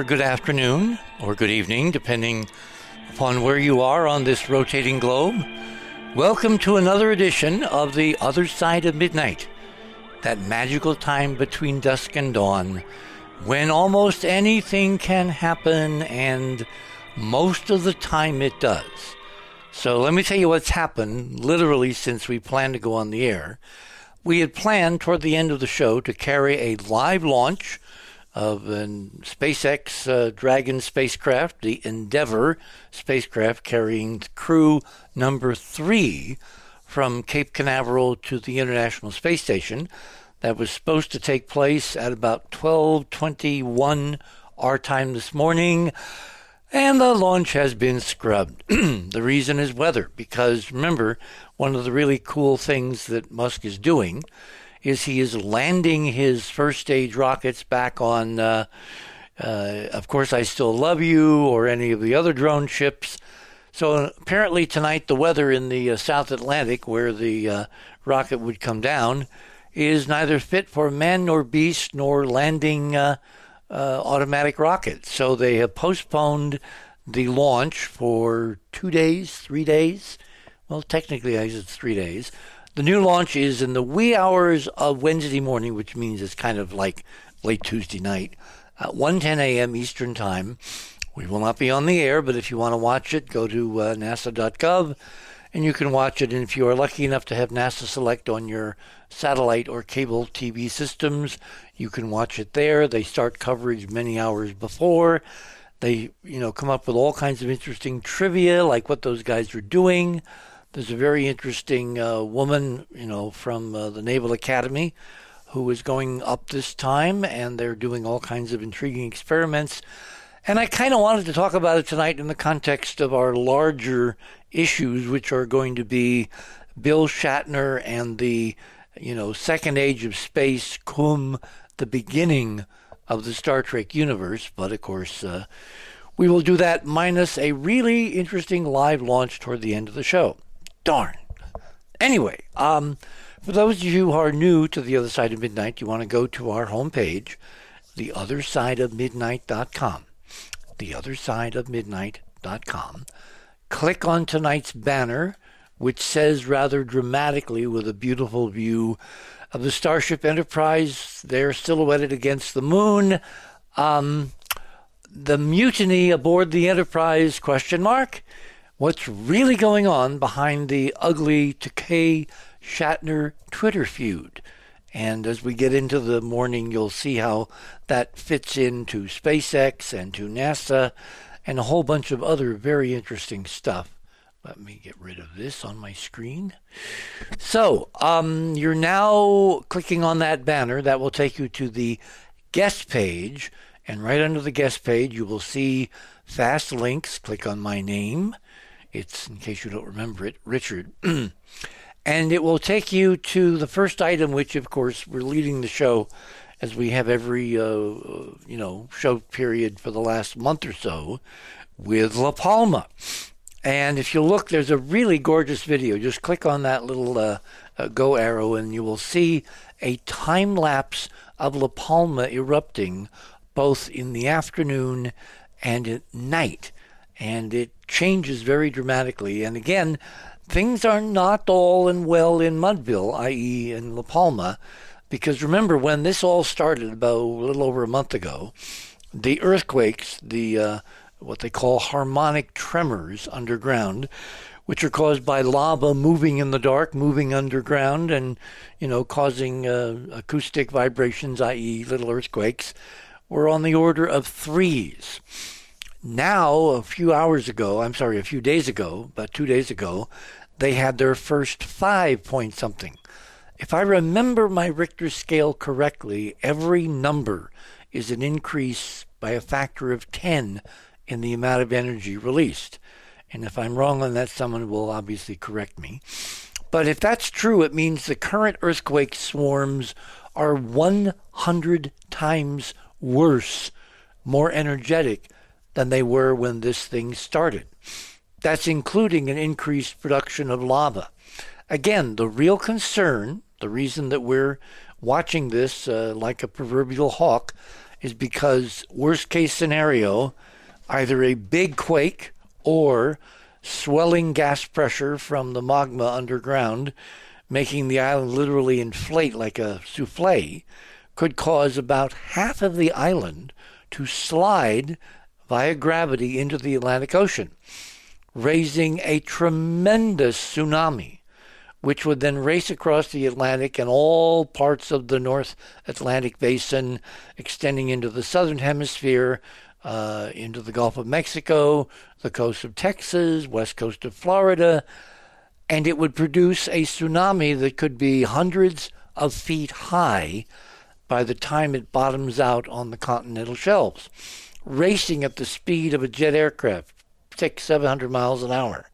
or good afternoon, or good evening, depending upon where you are on this rotating globe. Welcome to another edition of The Other Side of Midnight, that magical time between dusk and dawn when almost anything can happen, and most of the time it does. So let me tell you what's happened literally since we planned to go on the air. We had planned toward the end of the show to carry a live launch of SpaceX uh, Dragon spacecraft, the Endeavour spacecraft carrying crew number three from Cape Canaveral to the International Space Station. That was supposed to take place at about 12:21 our time this morning. And the launch has been scrubbed. the reason is weather, because remember, one of the really cool things that Musk is doing is he is landing his first stage rockets back on, uh, uh, of course, I Still Love You or any of the other drone ships. So apparently tonight, the weather in the uh, South Atlantic, where the uh, rocket would come down, is neither fit for man nor beast nor landing uh, uh, automatic rockets. So they have postponed the launch for two days, three days. Well, technically, I guess it's three days. The new launch is in the wee hours of Wednesday morning, which means it's kind of like late Tuesday night, at 1:10 a.m. Eastern Time. We will not be on the air, but if you want to watch it, go to uh, nasa.gov and you can watch it. And if you are lucky enough to have NASA Select on your satellite or cable TV systems, you can watch it there. They start coverage many hours before. They, you know, come up with all kinds of interesting trivia, like what those guys are doing. There's a very interesting uh, woman, you know, from uh, the Naval Academy who is going up this time, and they're doing all kinds of intriguing experiments. And I kind of wanted to talk about it tonight in the context of our larger issues, which are going to be Bill Shatner and the, you know, second age of space, cum, the beginning of the Star Trek universe. But of course, uh, we will do that minus a really interesting live launch toward the end of the show. Darn. Anyway, um, for those of you who are new to the other side of midnight, you want to go to our homepage, theothersideofmidnight.com. Theothersideofmidnight.com. Click on tonight's banner, which says rather dramatically with a beautiful view of the Starship Enterprise there silhouetted against the moon. Um, the mutiny aboard the Enterprise question mark what's really going on behind the ugly Takei Shatner Twitter feud. And as we get into the morning, you'll see how that fits into SpaceX and to NASA and a whole bunch of other very interesting stuff. Let me get rid of this on my screen. So, um, you're now clicking on that banner. That will take you to the guest page. And right under the guest page, you will see fast links. Click on my name. It's, in case you don't remember it, Richard. and it will take you to the first item, which, of course, we're leading the show as we have every, uh, you know, show period for the last month or so with La Palma. And if you look, there's a really gorgeous video. Just click on that little uh, uh, go arrow, and you will see a time lapse of La Palma erupting both in the afternoon and at night and it changes very dramatically. And again, things are not all in well in Mudville, i.e., in La Palma, because remember when this all started about a little over a month ago, the earthquakes, the uh, what they call harmonic tremors underground, which are caused by lava moving in the dark, moving underground, and you know causing uh, acoustic vibrations, i.e., little earthquakes, were on the order of threes. Now, a few hours ago, I'm sorry, a few days ago, about two days ago, they had their first five point something. If I remember my Richter scale correctly, every number is an increase by a factor of 10 in the amount of energy released. And if I'm wrong on that, someone will obviously correct me. But if that's true, it means the current earthquake swarms are 100 times worse, more energetic than they were when this thing started. That's including an increased production of lava. Again, the real concern, the reason that we're watching this uh, like a proverbial hawk, is because, worst case scenario, either a big quake or swelling gas pressure from the magma underground, making the island literally inflate like a souffle, could cause about half of the island to slide via gravity into the Atlantic Ocean, raising a tremendous tsunami, which would then race across the Atlantic and all parts of the North Atlantic basin, extending into the southern hemisphere, uh, into the Gulf of Mexico, the coast of Texas, west coast of Florida, and it would produce a tsunami that could be hundreds of feet high by the time it bottoms out on the continental shelves, racing at the speed of a jet aircraft, six, seven hundred miles an hour.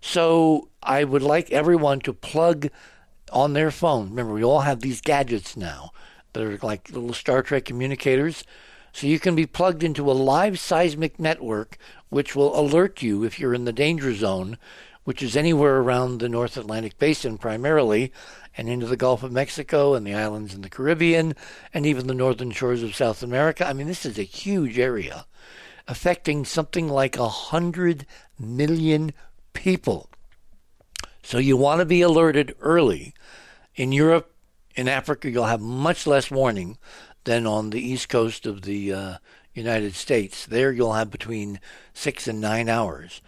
So I would like everyone to plug on their phone. Remember, we all have these gadgets now that are like little Star Trek communicators. So you can be plugged into a live seismic network, which will alert you if you're in the danger zone, which is anywhere around the North Atlantic basin primarily, and into the Gulf of Mexico and the islands in the Caribbean and even the northern shores of South America. I mean, this is a huge area affecting something like a hundred million people. So you want to be alerted early. In Europe, in Africa, you'll have much less warning than on the east coast of the uh, United States. There, you'll have between six and nine hours.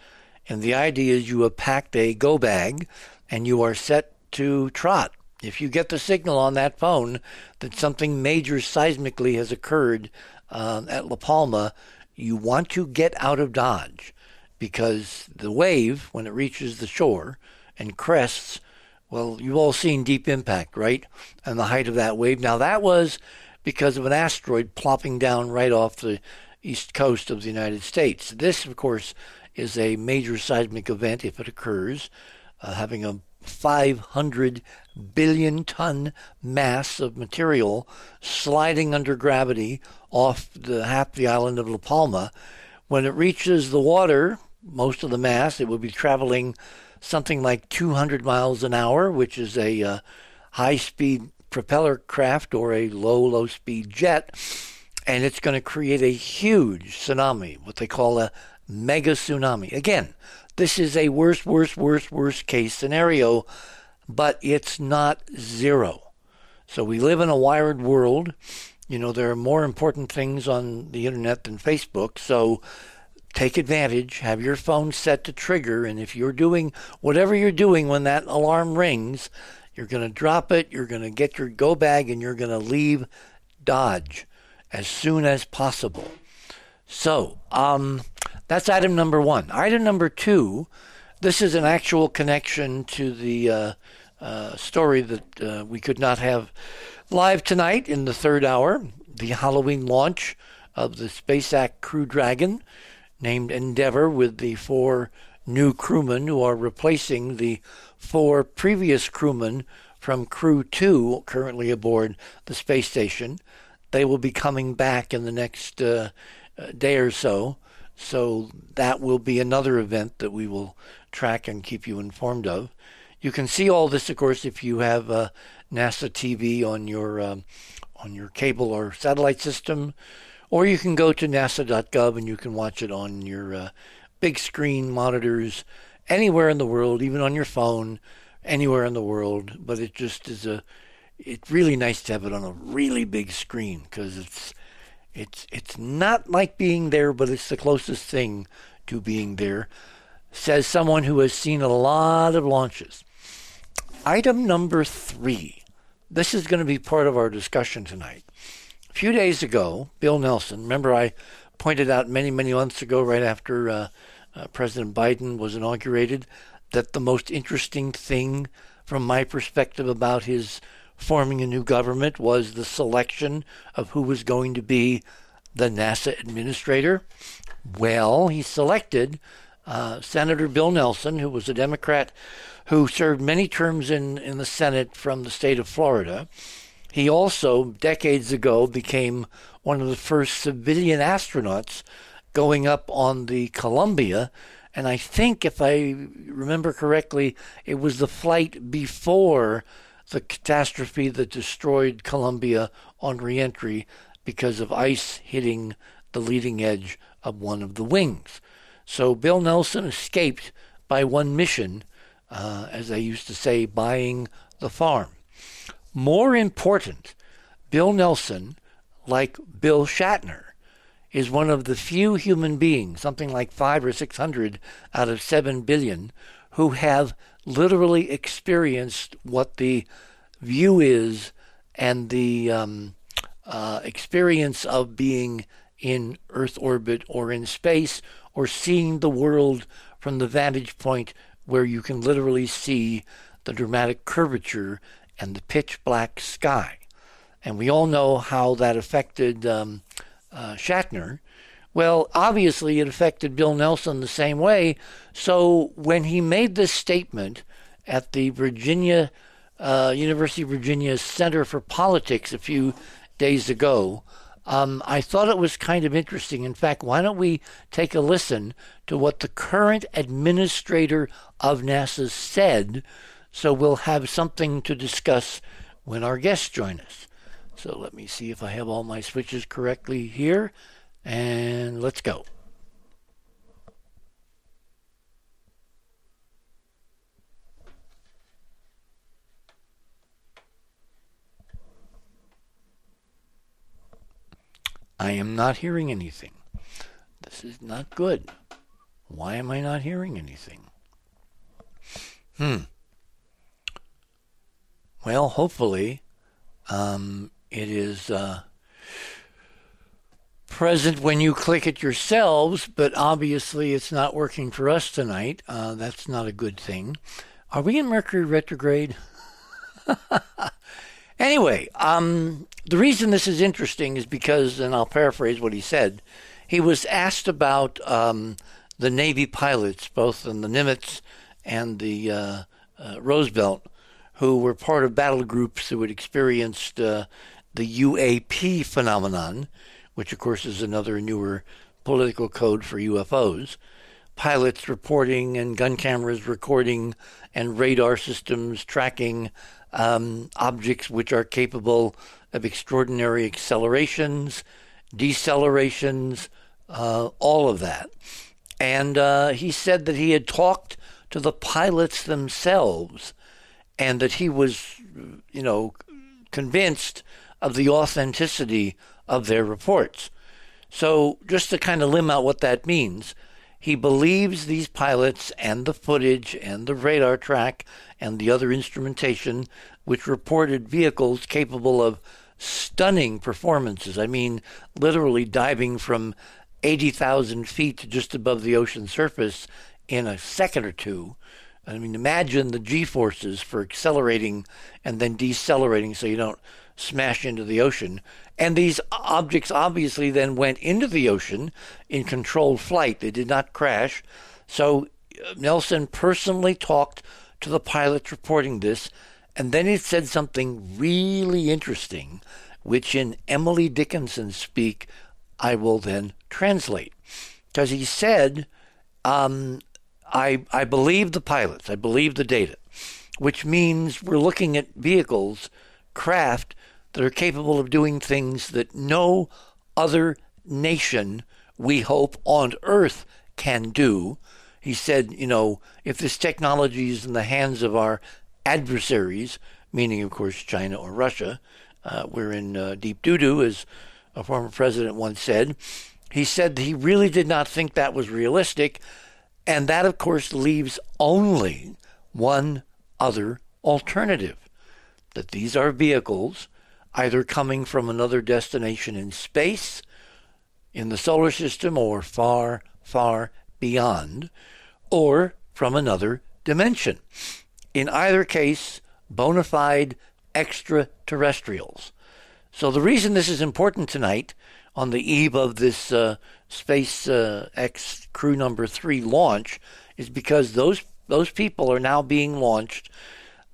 And the idea is you have packed a go bag and you are set to trot. If you get the signal on that phone that something major seismically has occurred uh, at La Palma, you want to get out of Dodge because the wave, when it reaches the shore and crests, well, you've all seen Deep Impact, right? And the height of that wave. Now, that was because of an asteroid plopping down right off the east coast of the United States. This, of course, is a major seismic event if it occurs, uh, having a 500 billion ton mass of material sliding under gravity off the half the island of La Palma. When it reaches the water, most of the mass, it will be traveling something like 200 miles an hour, which is a uh, high speed propeller craft or a low, low speed jet. And it's going to create a huge tsunami, what they call a mega tsunami. Again, this is a worst, worst, worst, worst case scenario, but it's not zero. So we live in a wired world. You know, there are more important things on the internet than Facebook. So take advantage, have your phone set to trigger, and if you're doing whatever you're doing when that alarm rings, you're going to drop it, you're going to get your go bag, and you're going to leave Dodge as soon as possible. So, um, that's item number one. Item number two, this is an actual connection to the uh, uh, story that uh, we could not have live tonight in the third hour the Halloween launch of the SpaceX Crew Dragon, named Endeavour, with the four new crewmen who are replacing the four previous crewmen from Crew 2 currently aboard the space station. They will be coming back in the next uh, uh day or so. So that will be another event that we will track and keep you informed of. You can see all this, of course, if you have uh, NASA TV on your um, on your cable or satellite system, or you can go to nasa.gov and you can watch it on your uh, big screen monitors anywhere in the world, even on your phone, anywhere in the world. But it just is a it's really nice to have it on a really big screen because it's it's it's not like being there, but it's the closest thing to being there, says someone who has seen a lot of launches. Item number three. This is going to be part of our discussion tonight. A few days ago, Bill Nelson, remember I pointed out many, many months ago, right after uh, uh, President Biden was inaugurated, that the most interesting thing from my perspective about his forming a new government was the selection of who was going to be the NASA administrator. Well, he selected uh, Senator Bill Nelson, who was a Democrat who served many terms in, in the Senate from the state of Florida. He also, decades ago, became one of the first civilian astronauts going up on the Columbia. And I think, if I remember correctly, it was the flight before the catastrophe that destroyed Columbia on reentry because of ice hitting the leading edge of one of the wings. So Bill Nelson escaped by one mission, uh, as they used to say, buying the farm. More important, Bill Nelson, like Bill Shatner, is one of the few human beings, something like five or six hundred out of seven billion, who have literally experienced what the view is and the um, uh, experience of being in Earth orbit or in space or seeing the world from the vantage point where you can literally see the dramatic curvature and the pitch black sky. And we all know how that affected um, uh, Shatner. Well, obviously, it affected Bill Nelson the same way. So when he made this statement at the Virginia uh, University of Virginia Center for Politics a few days ago, um, I thought it was kind of interesting. In fact, why don't we take a listen to what the current administrator of NASA said so we'll have something to discuss when our guests join us. So let me see if I have all my switches correctly here, and let's go. I am not hearing anything. This is not good. Why am I not hearing anything? Hmm. Well, hopefully, um, it is uh, present when you click it yourselves, but obviously it's not working for us tonight. Uh, that's not a good thing. Are we in Mercury retrograde? anyway, um, the reason this is interesting is because, and I'll paraphrase what he said, he was asked about um, the Navy pilots, both in the Nimitz and the uh, uh, Roosevelt, who were part of battle groups who had experienced uh, the UAP phenomenon, which of course is another newer political code for UFOs. Pilots reporting and gun cameras recording and radar systems tracking um, objects which are capable of extraordinary accelerations, decelerations, uh, all of that. And uh, he said that he had talked to the pilots themselves and that he was, you know, convinced of the authenticity of their reports. So, just to kind of limb out what that means, he believes these pilots and the footage and the radar track and the other instrumentation which reported vehicles capable of stunning performances. I mean, literally diving from 80,000 feet to just above the ocean surface in a second or two. I mean, imagine the g forces for accelerating and then decelerating so you don't smash into the ocean. And these objects obviously then went into the ocean in controlled flight. They did not crash. So uh, Nelson personally talked to the pilots reporting this and then he said something really interesting, which in Emily Dickinson speak, I will then translate. Because he said, um, I, I believe the pilots, I believe the data, which means we're looking at vehicles, craft, that are capable of doing things that no other nation, we hope, on earth can do. He said, you know, if this technology is in the hands of our adversaries, meaning, of course, China or Russia. Uh, we're in uh, deep doo doo, as a former president once said. He said he really did not think that was realistic, and that, of course, leaves only one other alternative that these are vehicles either coming from another destination in space, in the solar system, or far, far beyond, or from another dimension in either case, bona fide extraterrestrials. So, the reason this is important tonight, on the eve of this uh, Space uh, X Crew Number Three launch, is because those those people are now being launched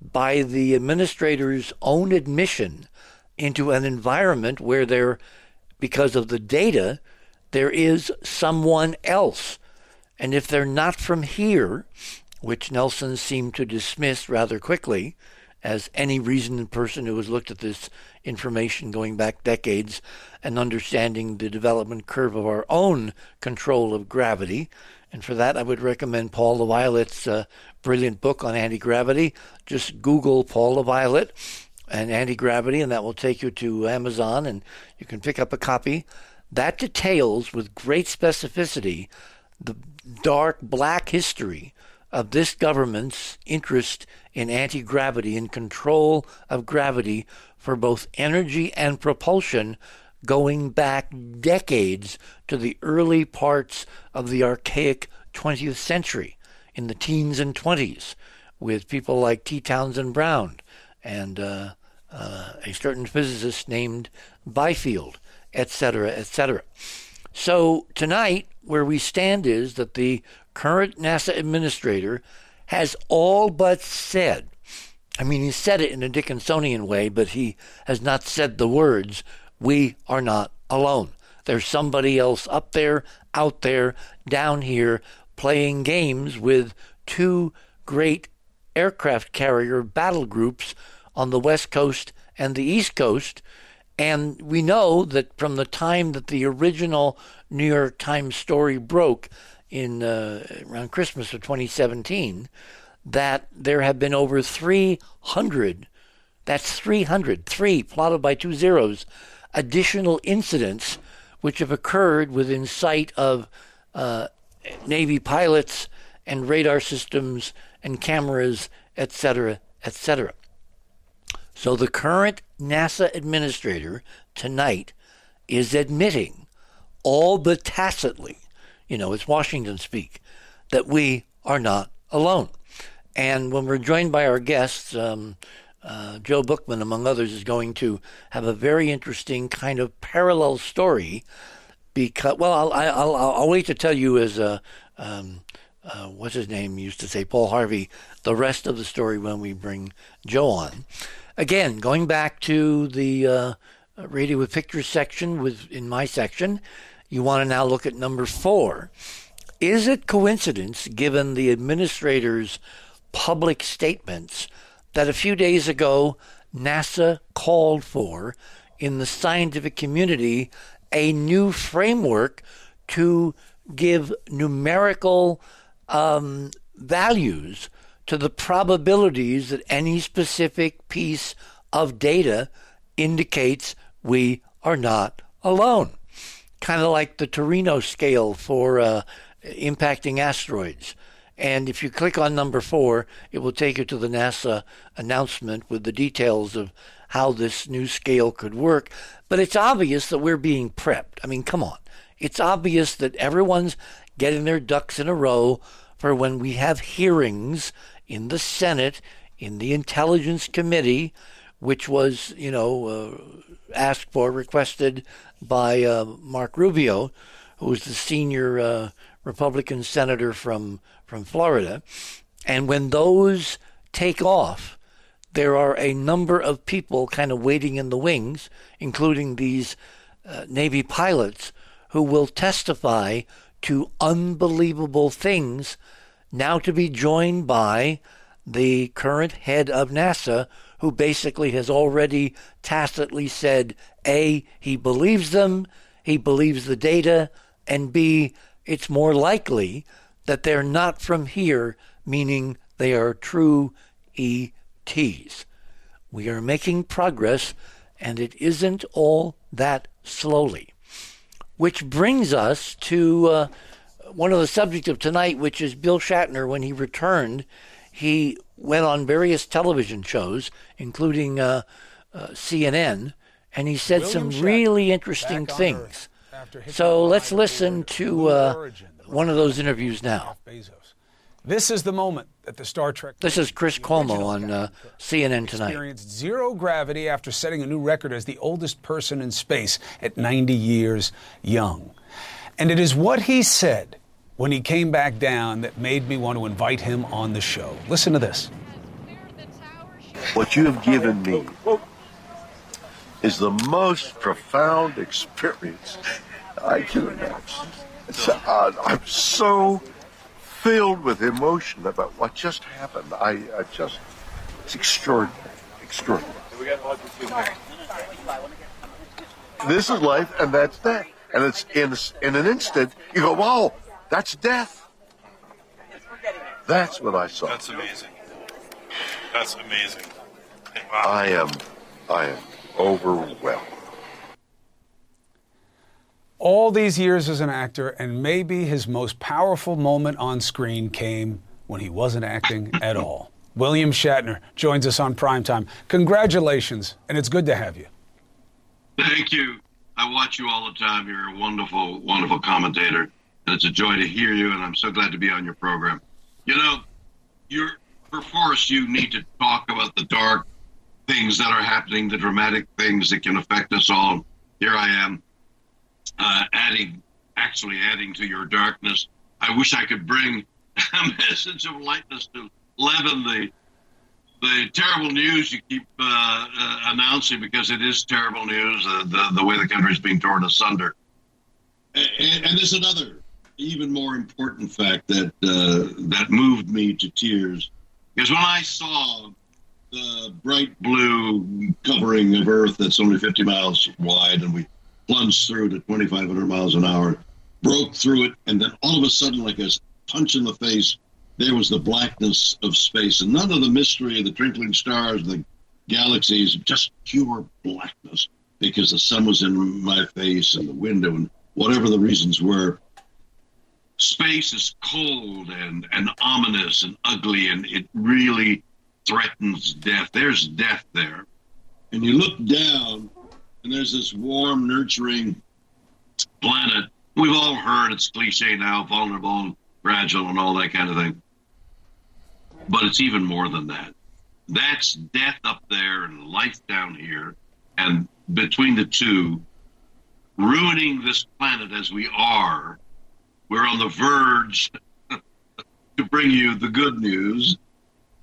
by the administrator's own admission into an environment where there, because of the data, there is someone else. And if they're not from here, which Nelson seemed to dismiss rather quickly as any reasoned person who has looked at this information going back decades and understanding the development curve of our own control of gravity. And for that, I would recommend Paul LaViolette's uh, brilliant book on anti gravity. Just Google Paul LaViolette and anti gravity, and that will take you to Amazon, and you can pick up a copy. That details with great specificity the dark black history of this government's interest in anti gravity and control of gravity for both energy and propulsion going back decades to the early parts of the archaic 20th century in the teens and 20s with people like T. Townsend Brown and uh, uh, a certain physicist named Biefeld, etc., etc. So tonight, where we stand is that the current NASA administrator has all but said, I mean, he said it in a Dickinsonian way, but he has not said the words, we are not alone. There's somebody else up there, out there, down here, playing games with two great aircraft carrier battle groups on the West Coast and the East Coast. And we know that from the time that the original New York Times story broke, in uh, around Christmas of 2017 that there have been over 300, that's 300, three plotted by two zeros, additional incidents which have occurred within sight of uh, Navy pilots and radar systems and cameras, etc., etc. So the current NASA administrator tonight is admitting, all but tacitly, you know, it's Washington speak, that we are not alone. And when we're joined by our guests, um, uh, Joe Bookman, among others, is going to have a very interesting kind of parallel story. Because, well, I'll, I'll, I'll wait to tell you as a, um, uh, what's his name used to say, Paul Harvey, the rest of the story when we bring Joe on. Again, going back to the uh, radio with pictures section with in my section, you want to now look at number four. Is it coincidence, given the administrator's public statements, that a few days ago NASA called for in the scientific community a new framework to give numerical um, values to the probabilities that any specific piece of data indicates we are not alone kind of like the Torino scale for uh, impacting asteroids. And if you click on number four, it will take you to the NASA announcement with the details of how this new scale could work. But it's obvious that we're being prepped. I mean, come on. It's obvious that everyone's getting their ducks in a row for when we have hearings in the Senate, in the Intelligence Committee, which was, you know, uh, asked for, requested by uh, Marco Rubio, who's the senior uh, Republican senator from from Florida. And when those take off, there are a number of people kind of waiting in the wings, including these uh, Navy pilots, who will testify to unbelievable things, now to be joined by the current head of NASA, who basically has already tacitly said A, he believes them, he believes the data, and B, it's more likely that they're not from here, meaning they are true ETs. We are making progress, and it isn't all that slowly. Which brings us to uh, one of the subjects of tonight, which is Bill Shatner when he returned he went on various television shows, including uh, uh, CNN, and he said William some really interesting things. So let's listen to uh, one of those interviews now. This is the moment that the Star Trek. This is Chris Cuomo on uh, CNN tonight. Experienced zero gravity after setting a new record as the oldest person in space at 90 years young. And it is what he said when he came back down that made me want to invite him on the show. Listen to this. What you have given me is the most profound experience I can imagine. Uh, I'm so filled with emotion about what just happened. I, I just, It's extraordinary. Extraordinary. This is life, and that's death. And it's in in an instant. You go, wow, that's death. That's what I saw. That's amazing. That's amazing. Wow. I am, I am overwhelmed. All these years as an actor, and maybe his most powerful moment on screen came when he wasn't acting at all. William Shatner joins us on primetime. Congratulations, and it's good to have you. Thank you. I watch you all the time. You're a wonderful, wonderful commentator, and it's a joy to hear you, and I'm so glad to be on your program. You know, you're perforce you need to talk about the dark things that are happening, the dramatic things that can affect us all. Here I am, uh, adding, actually adding to your darkness. I wish I could bring a message of lightness to leaven the the terrible news you keep uh, uh, announcing because it is terrible news. Uh, the the way the country is being torn asunder. And, and, there's another even more important fact that uh, that moved me to tears because when I saw the bright blue covering of Earth that's only 50 miles wide, and we plunged through to 2,500 miles an hour, broke through it, and then all of a sudden, like a punch in the face, there was the blackness of space, and none of the mystery of the twinkling stars, the galaxies, just pure blackness because the sun was in my face and the window and whatever the reasons were. Space is cold and, and ominous and ugly, and it really threatens death. There's death there. And you look down, and there's this warm, nurturing planet. We've all heard it's cliche now, vulnerable and fragile and all that kind of thing. But it's even more than that. That's death up there and life down here. And between the two, ruining this planet as we are, we're on the verge to bring you the good news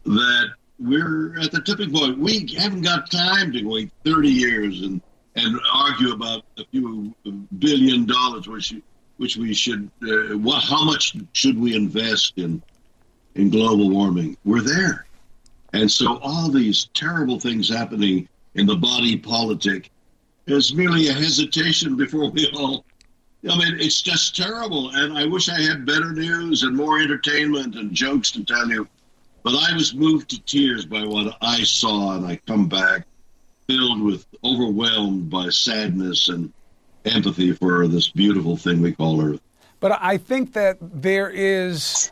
that we're at the tipping point. We haven't got time to wait 30 years and, and argue about a few billion dollars, which, which we should, uh, what, how much should we invest in in global warming. We're there. And so all these terrible things happening in the body politic is merely a hesitation before we all. I mean, it's just terrible. And I wish I had better news and more entertainment and jokes to tell you. But I was moved to tears by what I saw, and I come back filled with, overwhelmed by sadness and empathy for this beautiful thing we call Earth. But I think that there is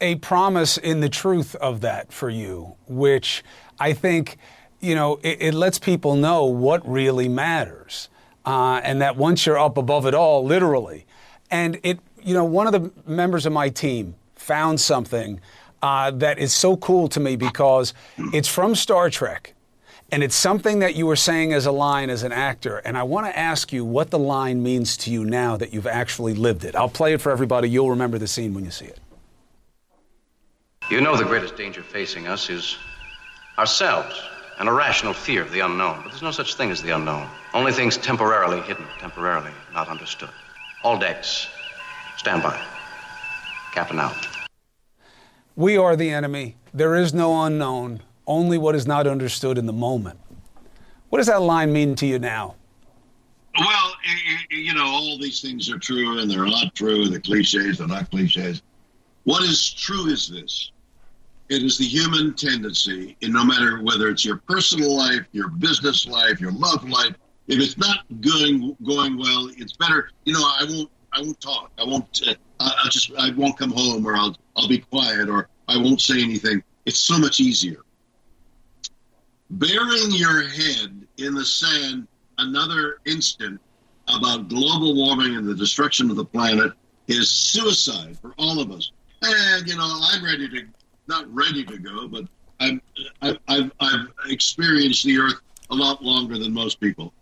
a promise in the truth of that for you, which I think, you know, it, it lets people know what really matters. Uh, and that once you're up above it all, literally. And it, you know, one of the members of my team found something uh, that is so cool to me because it's from Star Trek. And it's something that you were saying as a line as an actor. And I want to ask you what the line means to you now that you've actually lived it. I'll play it for everybody. You'll remember the scene when you see it. You know the greatest danger facing us is ourselves, an irrational fear of the unknown. But there's no such thing as the unknown. Only things temporarily hidden, temporarily not understood. All decks, stand by. Captain out. We are the enemy. There is no unknown, only what is not understood in the moment. What does that line mean to you now? Well, you know, all these things are true and they're not true. The cliches, they're not cliches. What is true is this it is the human tendency, and no matter whether it's your personal life, your business life, your love life, if it's not going going well, it's better. You know, I won't I won't talk. I won't. Uh, I'll just I won't come home, or I'll I'll be quiet, or I won't say anything. It's so much easier. Burying your head in the sand another instant about global warming and the destruction of the planet is suicide for all of us. And you know, I'm ready to not ready to go, but I've, I've, I've experienced the earth a lot longer than most people.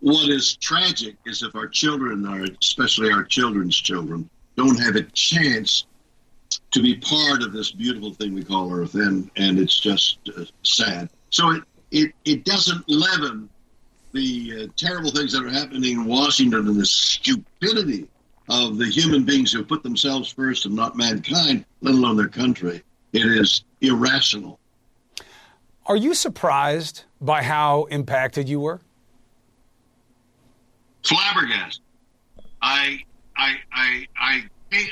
What is tragic is if our children are, especially our children's children, don't have a chance to be part of this beautiful thing we call Earth, and and it's just uh, sad. So it it it doesn't leaven the uh, terrible things that are happening in Washington and the stupidity of the human beings who put themselves first and not mankind, let alone their country. It is irrational. Are you surprised by how impacted you were? Flabbergasted. I, I, I, I,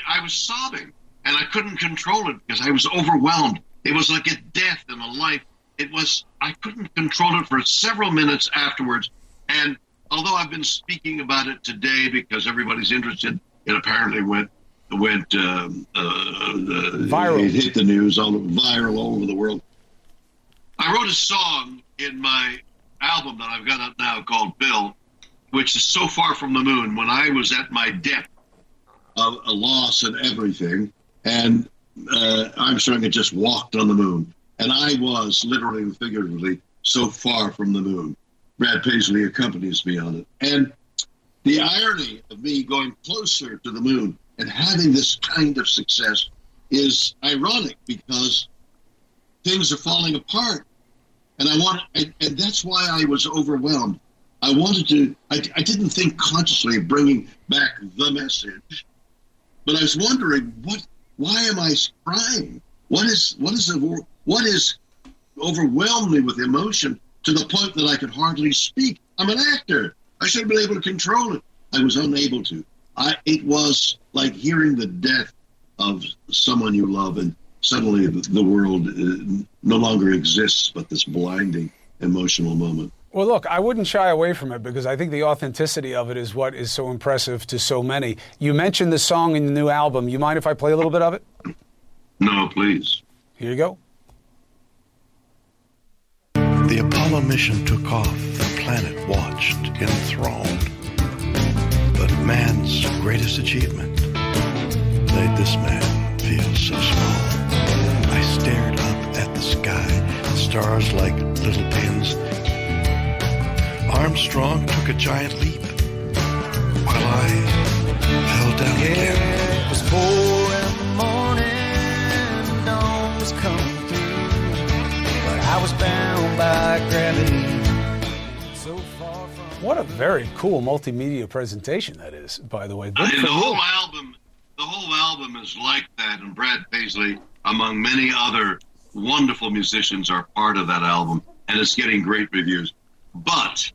I was sobbing, and I couldn't control it because I was overwhelmed. It was like a death and a life. It was. I couldn't control it for several minutes afterwards. And although I've been speaking about it today because everybody's interested, it apparently went went um, uh, uh, Viral. It hit the news all viral all over the world. I wrote a song in my album that I've got out now called Bill, which is so far from the moon. When I was at my depth of a loss and everything, and uh, Armstrong had just walked on the moon, and I was literally and figuratively so far from the moon. Brad Paisley accompanies me on it, and the irony of me going closer to the moon and having this kind of success is ironic because things are falling apart. And I want, and, and that's why I was overwhelmed. I wanted to, I, I didn't think consciously of bringing back the message, but I was wondering what, why am I crying? What is, what is, what is overwhelmed me with emotion to the point that I could hardly speak? I'm an actor. I should have been able to control it. I was unable to. I, it was like hearing the death of someone you love, and suddenly the, the world uh, no longer exists, but this blinding emotional moment. Well, look, I wouldn't shy away from it because I think the authenticity of it is what is so impressive to so many. You mentioned the song in the new album. You mind if I play a little bit of it? No, please. Here you go. The Apollo mission took off. The planet watched, enthroned. But man's greatest achievement made this man feel so small. I stared up at the sky, the stars like little pins. Armstrong took a giant leap, while I fell down again. It was four in the morning, dawn was coming through. But I was bound by gravity. So far from What a very cool multimedia presentation that is, by the way. I mean, the whole album, the whole album is like that, and Brad Paisley, among many other wonderful musicians, are part of that album, and it's getting great reviews. But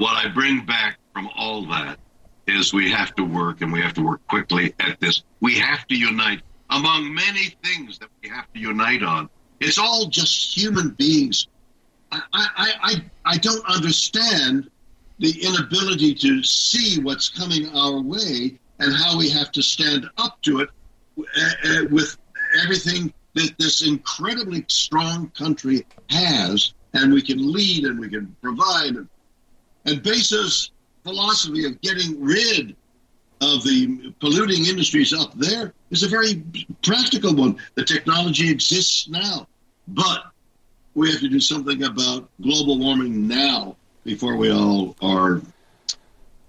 what I bring back from all that is we have to work, and we have to work quickly at this. We have to unite among many things that we have to unite on. It's all just human beings. I, I, I, I don't understand the inability to see what's coming our way and how we have to stand up to it uh, uh, with everything that this incredibly strong country has, and we can lead and we can provide. And, and Bezos' philosophy of getting rid of the polluting industries up there is a very practical one. The technology exists now, but we have to do something about global warming now before we all are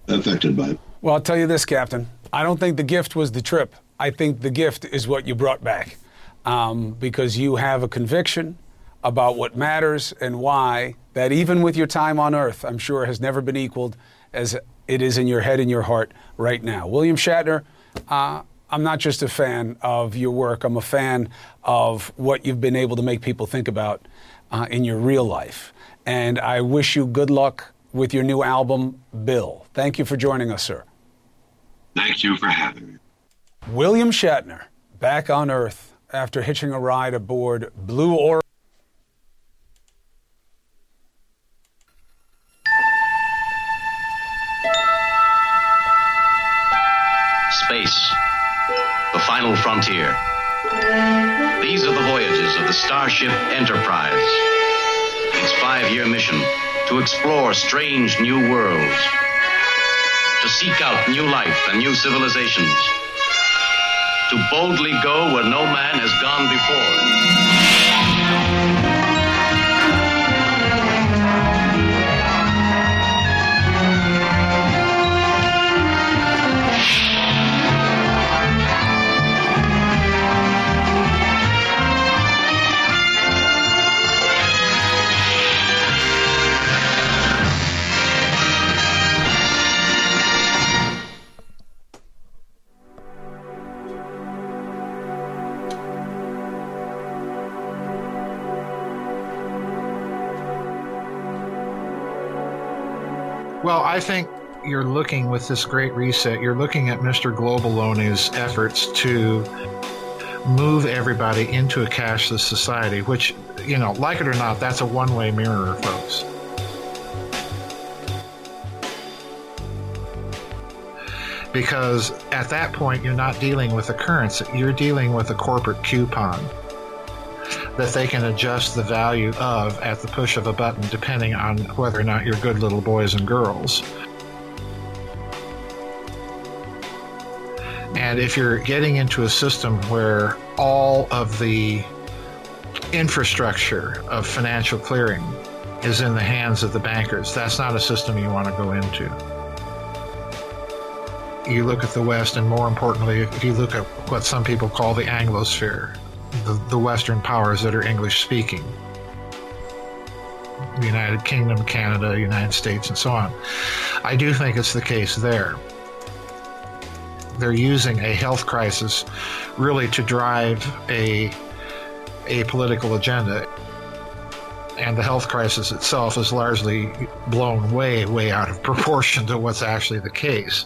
affected by it. Well, I'll tell you this, Captain. I don't think the gift was the trip. I think the gift is what you brought back um, because you have a conviction about what matters and why that even with your time on earth, I'm sure has never been equaled as it is in your head and your heart right now. William Shatner, uh, I'm not just a fan of your work, I'm a fan of what you've been able to make people think about uh, in your real life. And I wish you good luck with your new album, Bill. Thank you for joining us, sir. Thank you for having me. William Shatner, back on Earth after hitching a ride aboard Blue Origin. Starship Enterprise. Its five year mission to explore strange new worlds, to seek out new life and new civilizations, to boldly go where no man has gone before. I think you're looking with this great reset, you're looking at Mr. Globaloney's efforts to move everybody into a cashless society, which, you know, like it or not, that's a one way mirror, folks. Because at that point, you're not dealing with a currency, you're dealing with a corporate coupon that they can adjust the value of at the push of a button, depending on whether or not you're good little boys and girls. And if you're getting into a system where all of the infrastructure of financial clearing is in the hands of the bankers, that's not a system you want to go into. You look at the West, and more importantly, if you look at what some people call the Anglosphere, the, the Western powers that are English speaking, the United Kingdom, Canada, United States, and so on. I do think it's the case there they're using a health crisis really to drive a a political agenda. And the health crisis itself is largely blown way, way out of proportion to what's actually the case.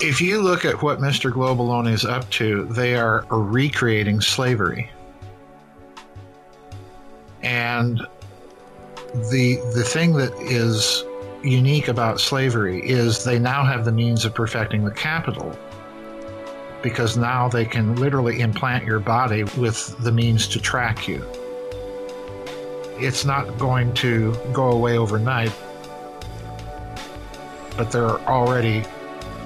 If you look at what Mr. Globaloney is up to, they are recreating slavery. And the the thing that is unique about slavery is they now have the means of perfecting the capital because now they can literally implant your body with the means to track you. It's not going to go away overnight, but there are already,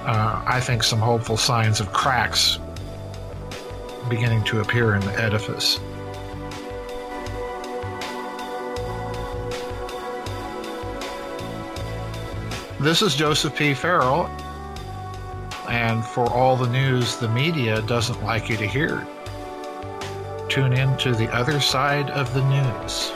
uh, I think, some hopeful signs of cracks beginning to appear in the edifice. This is Joseph P. Farrell, and for all the news the media doesn't like you to hear, tune in to the other side of the news.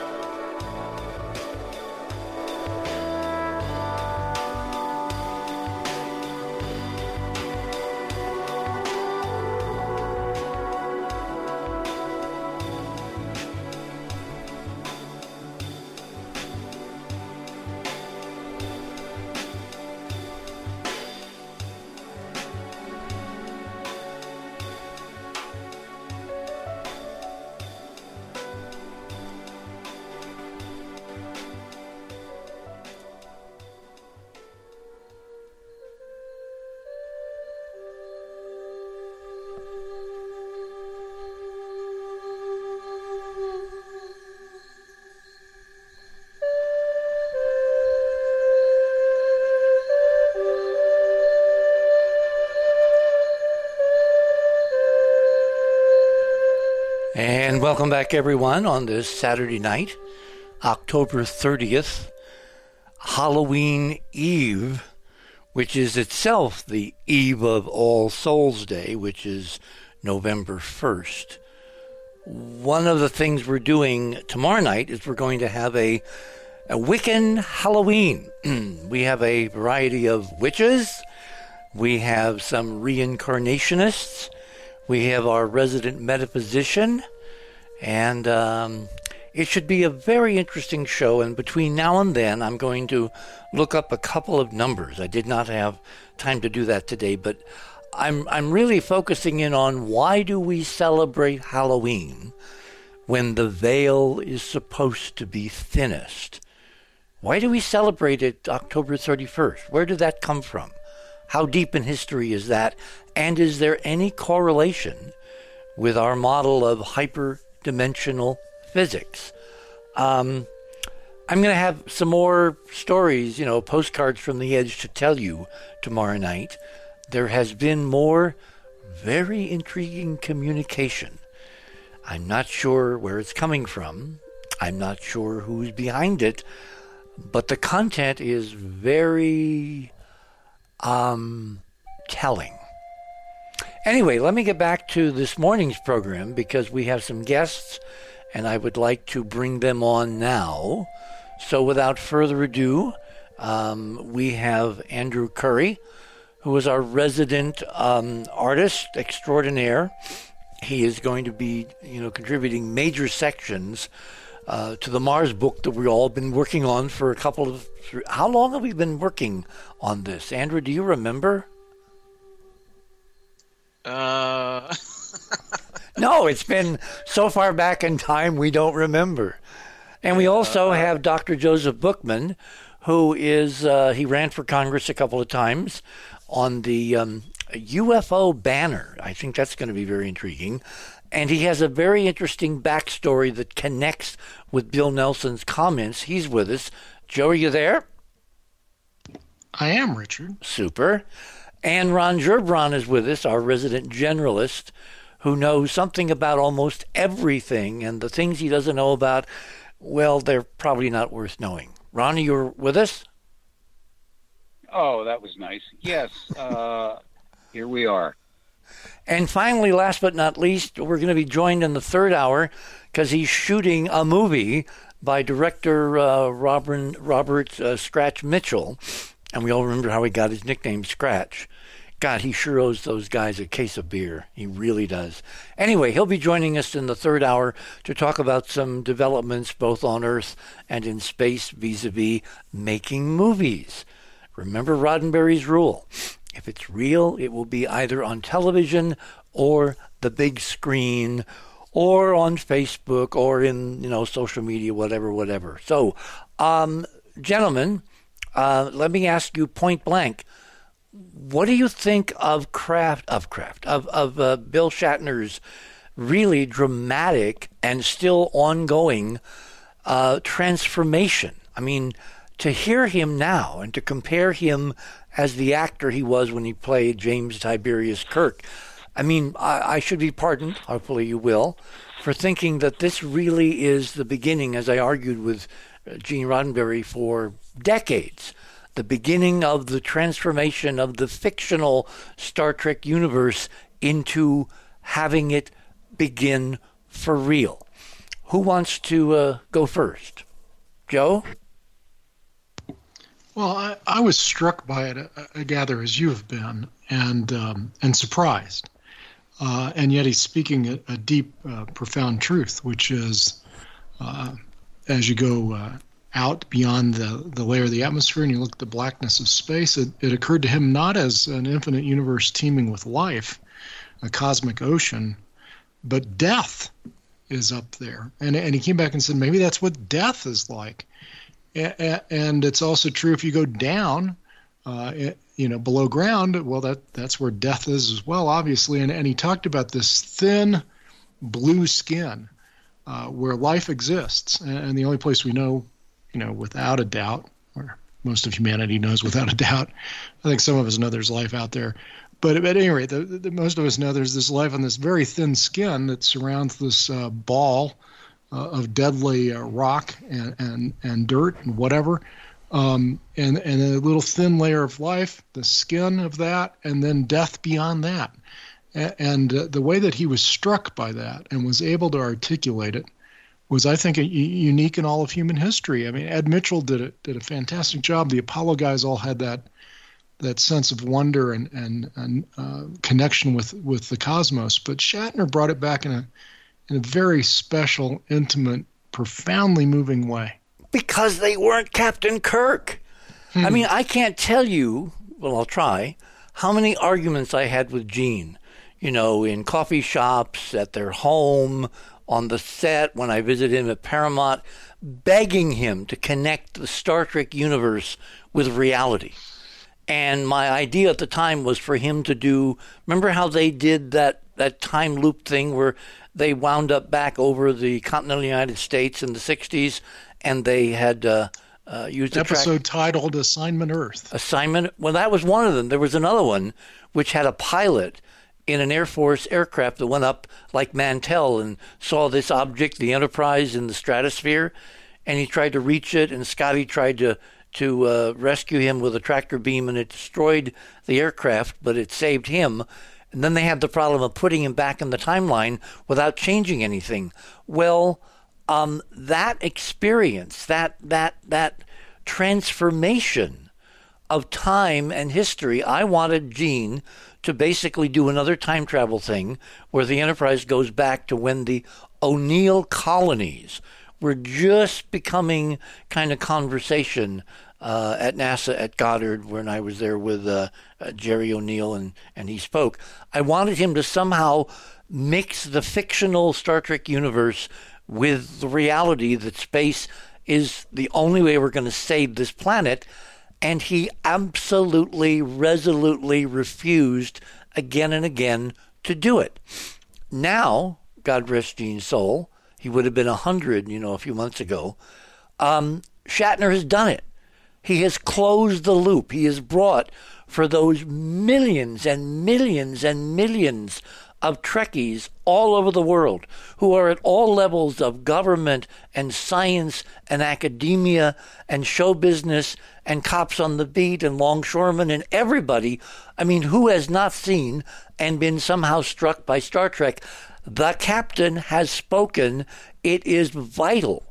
Welcome back, everyone, on this Saturday night, October 30th, Halloween Eve, which is itself the eve of All Souls Day, which is November 1st. One of the things we're doing tomorrow night is we're going to have a, a Wiccan Halloween. we have a variety of witches, we have some reincarnationists. We have our resident metaphysician, and um, it should be a very interesting show. And between now and then, I'm going to look up a couple of numbers. I did not have time to do that today, but I'm I'm really focusing in on why do we celebrate Halloween when the veil is supposed to be thinnest? Why do we celebrate it October 31st? Where did that come from? How deep in history is that? And is there any correlation with our model of hyperdimensional physics? Um, I'm going to have some more stories, you know, postcards from the edge to tell you tomorrow night. There has been more very intriguing communication. I'm not sure where it's coming from. I'm not sure who's behind it, but the content is very um, telling. Anyway, let me get back to this morning's program because we have some guests and I would like to bring them on now. So, without further ado, um, we have Andrew Curry, who is our resident um, artist extraordinaire. He is going to be, you know, contributing major sections uh, to the Mars book that we've all been working on for a couple of. How long have we been working on this? Andrew, do you remember? Uh. no, it's been so far back in time we don't remember. And we also have Dr. Joseph Buchman, who is, uh, he ran for Congress a couple of times on the um, UFO banner. I think that's going to be very intriguing. And he has a very interesting backstory that connects with Bill Nelson's comments. He's with us. Joe, are you there? I am, Richard. Super. And Ron Gerbron is with us, our resident generalist, who knows something about almost everything. And the things he doesn't know about, well, they're probably not worth knowing. Ronnie, you're with us? Oh, that was nice. Yes, uh, here we are. And finally, last but not least, we're going to be joined in the third hour because he's shooting a movie by director uh, Robin, Robert uh, Scratch Mitchell. And we all remember how he got his nickname Scratch. God, he sure owes those guys a case of beer. He really does. Anyway, he'll be joining us in the third hour to talk about some developments both on Earth and in space vis a vis making movies. Remember Roddenberry's rule if it's real, it will be either on television or the big screen or on Facebook or in, you know, social media, whatever, whatever. So, um, gentlemen, uh, let me ask you point blank what do you think of Kraft of Kraft of of uh, Bill Shatner's really dramatic and still ongoing uh, transformation? I mean, to hear him now and to compare him as the actor he was when he played James Tiberius Kirk. I mean, I, I should be pardoned. Hopefully, you will for thinking that this really is the beginning, as I argued with uh, Gene Roddenberry for decades the beginning of the transformation of the fictional Star Trek universe into having it begin for real. Who wants to uh, go first? Joe? Well, I, I was struck by it, I uh, gather, as you have been, and um, and surprised. Uh, and yet he's speaking a, a deep, uh, profound truth, which is, uh, as you go uh, out beyond the, the layer of the atmosphere and you look at the blackness of space, it, it occurred to him not as an infinite universe teeming with life, a cosmic ocean, but death is up there. And, and he came back and said, maybe that's what death is like. And it's also true if you go down, uh, you know, below ground, well, that, that's where death is as well, obviously. And, and he talked about this thin blue skin uh, where life exists. And the only place we know you know, without a doubt, or most of humanity knows without a doubt. I think some of us know there's life out there. But at any rate, the, the, most of us know there's this life on this very thin skin that surrounds this uh, ball uh, of deadly uh, rock and, and, and dirt and whatever. Um, and, and a little thin layer of life, the skin of that, and then death beyond that. And, uh, the way that he was struck by that and was able to articulate it was I think a, unique in all of human history. I mean, Ed Mitchell did a, did a fantastic job. The Apollo guys all had that that sense of wonder and and, and uh, connection with with the cosmos, but Shatner brought it back in a in a very special, intimate, profoundly moving way. Because they weren't Captain Kirk. Hmm. I mean, I can't tell you. Well, I'll try. How many arguments I had with Gene, you know, in coffee shops, at their home, on the set when I visited him at Paramount, begging him to connect the Star Trek universe with reality. And my idea at the time was for him to do. Remember how they did that that time loop thing where they wound up back over the continental United States in the '60s, and they had uh, uh, used an episode track- titled "Assignment Earth." Assignment. Well, that was one of them. There was another one which had a pilot in an Air Force aircraft that went up like Mantell and saw this object, the Enterprise, in the stratosphere, and he tried to reach it, and Scotty tried to to uh, rescue him with a tractor beam, and it destroyed the aircraft, but it saved him. And then they had the problem of putting him back in the timeline without changing anything. Well, um, that experience, that that that transformation of time and history, I wanted Gene to basically do another time travel thing where the Enterprise goes back to when the O'Neill colonies were just becoming kind of conversation uh, at NASA at Goddard when I was there with uh, uh, Jerry O'Neill and, and he spoke. I wanted him to somehow mix the fictional Star Trek universe with the reality that space is the only way we're going to save this planet. And he absolutely, resolutely refused again and again to do it. Now, God rest Gene's soul, he would have been 100, you know, a few months ago. Um, Shatner has done it. He has closed the loop. He has brought for those millions and millions and millions of Trekkies all over the world who are at all levels of government and science and academia and show business and cops on the beat and longshoremen and everybody. I mean, who has not seen and been somehow struck by Star Trek? The captain has spoken. It is vital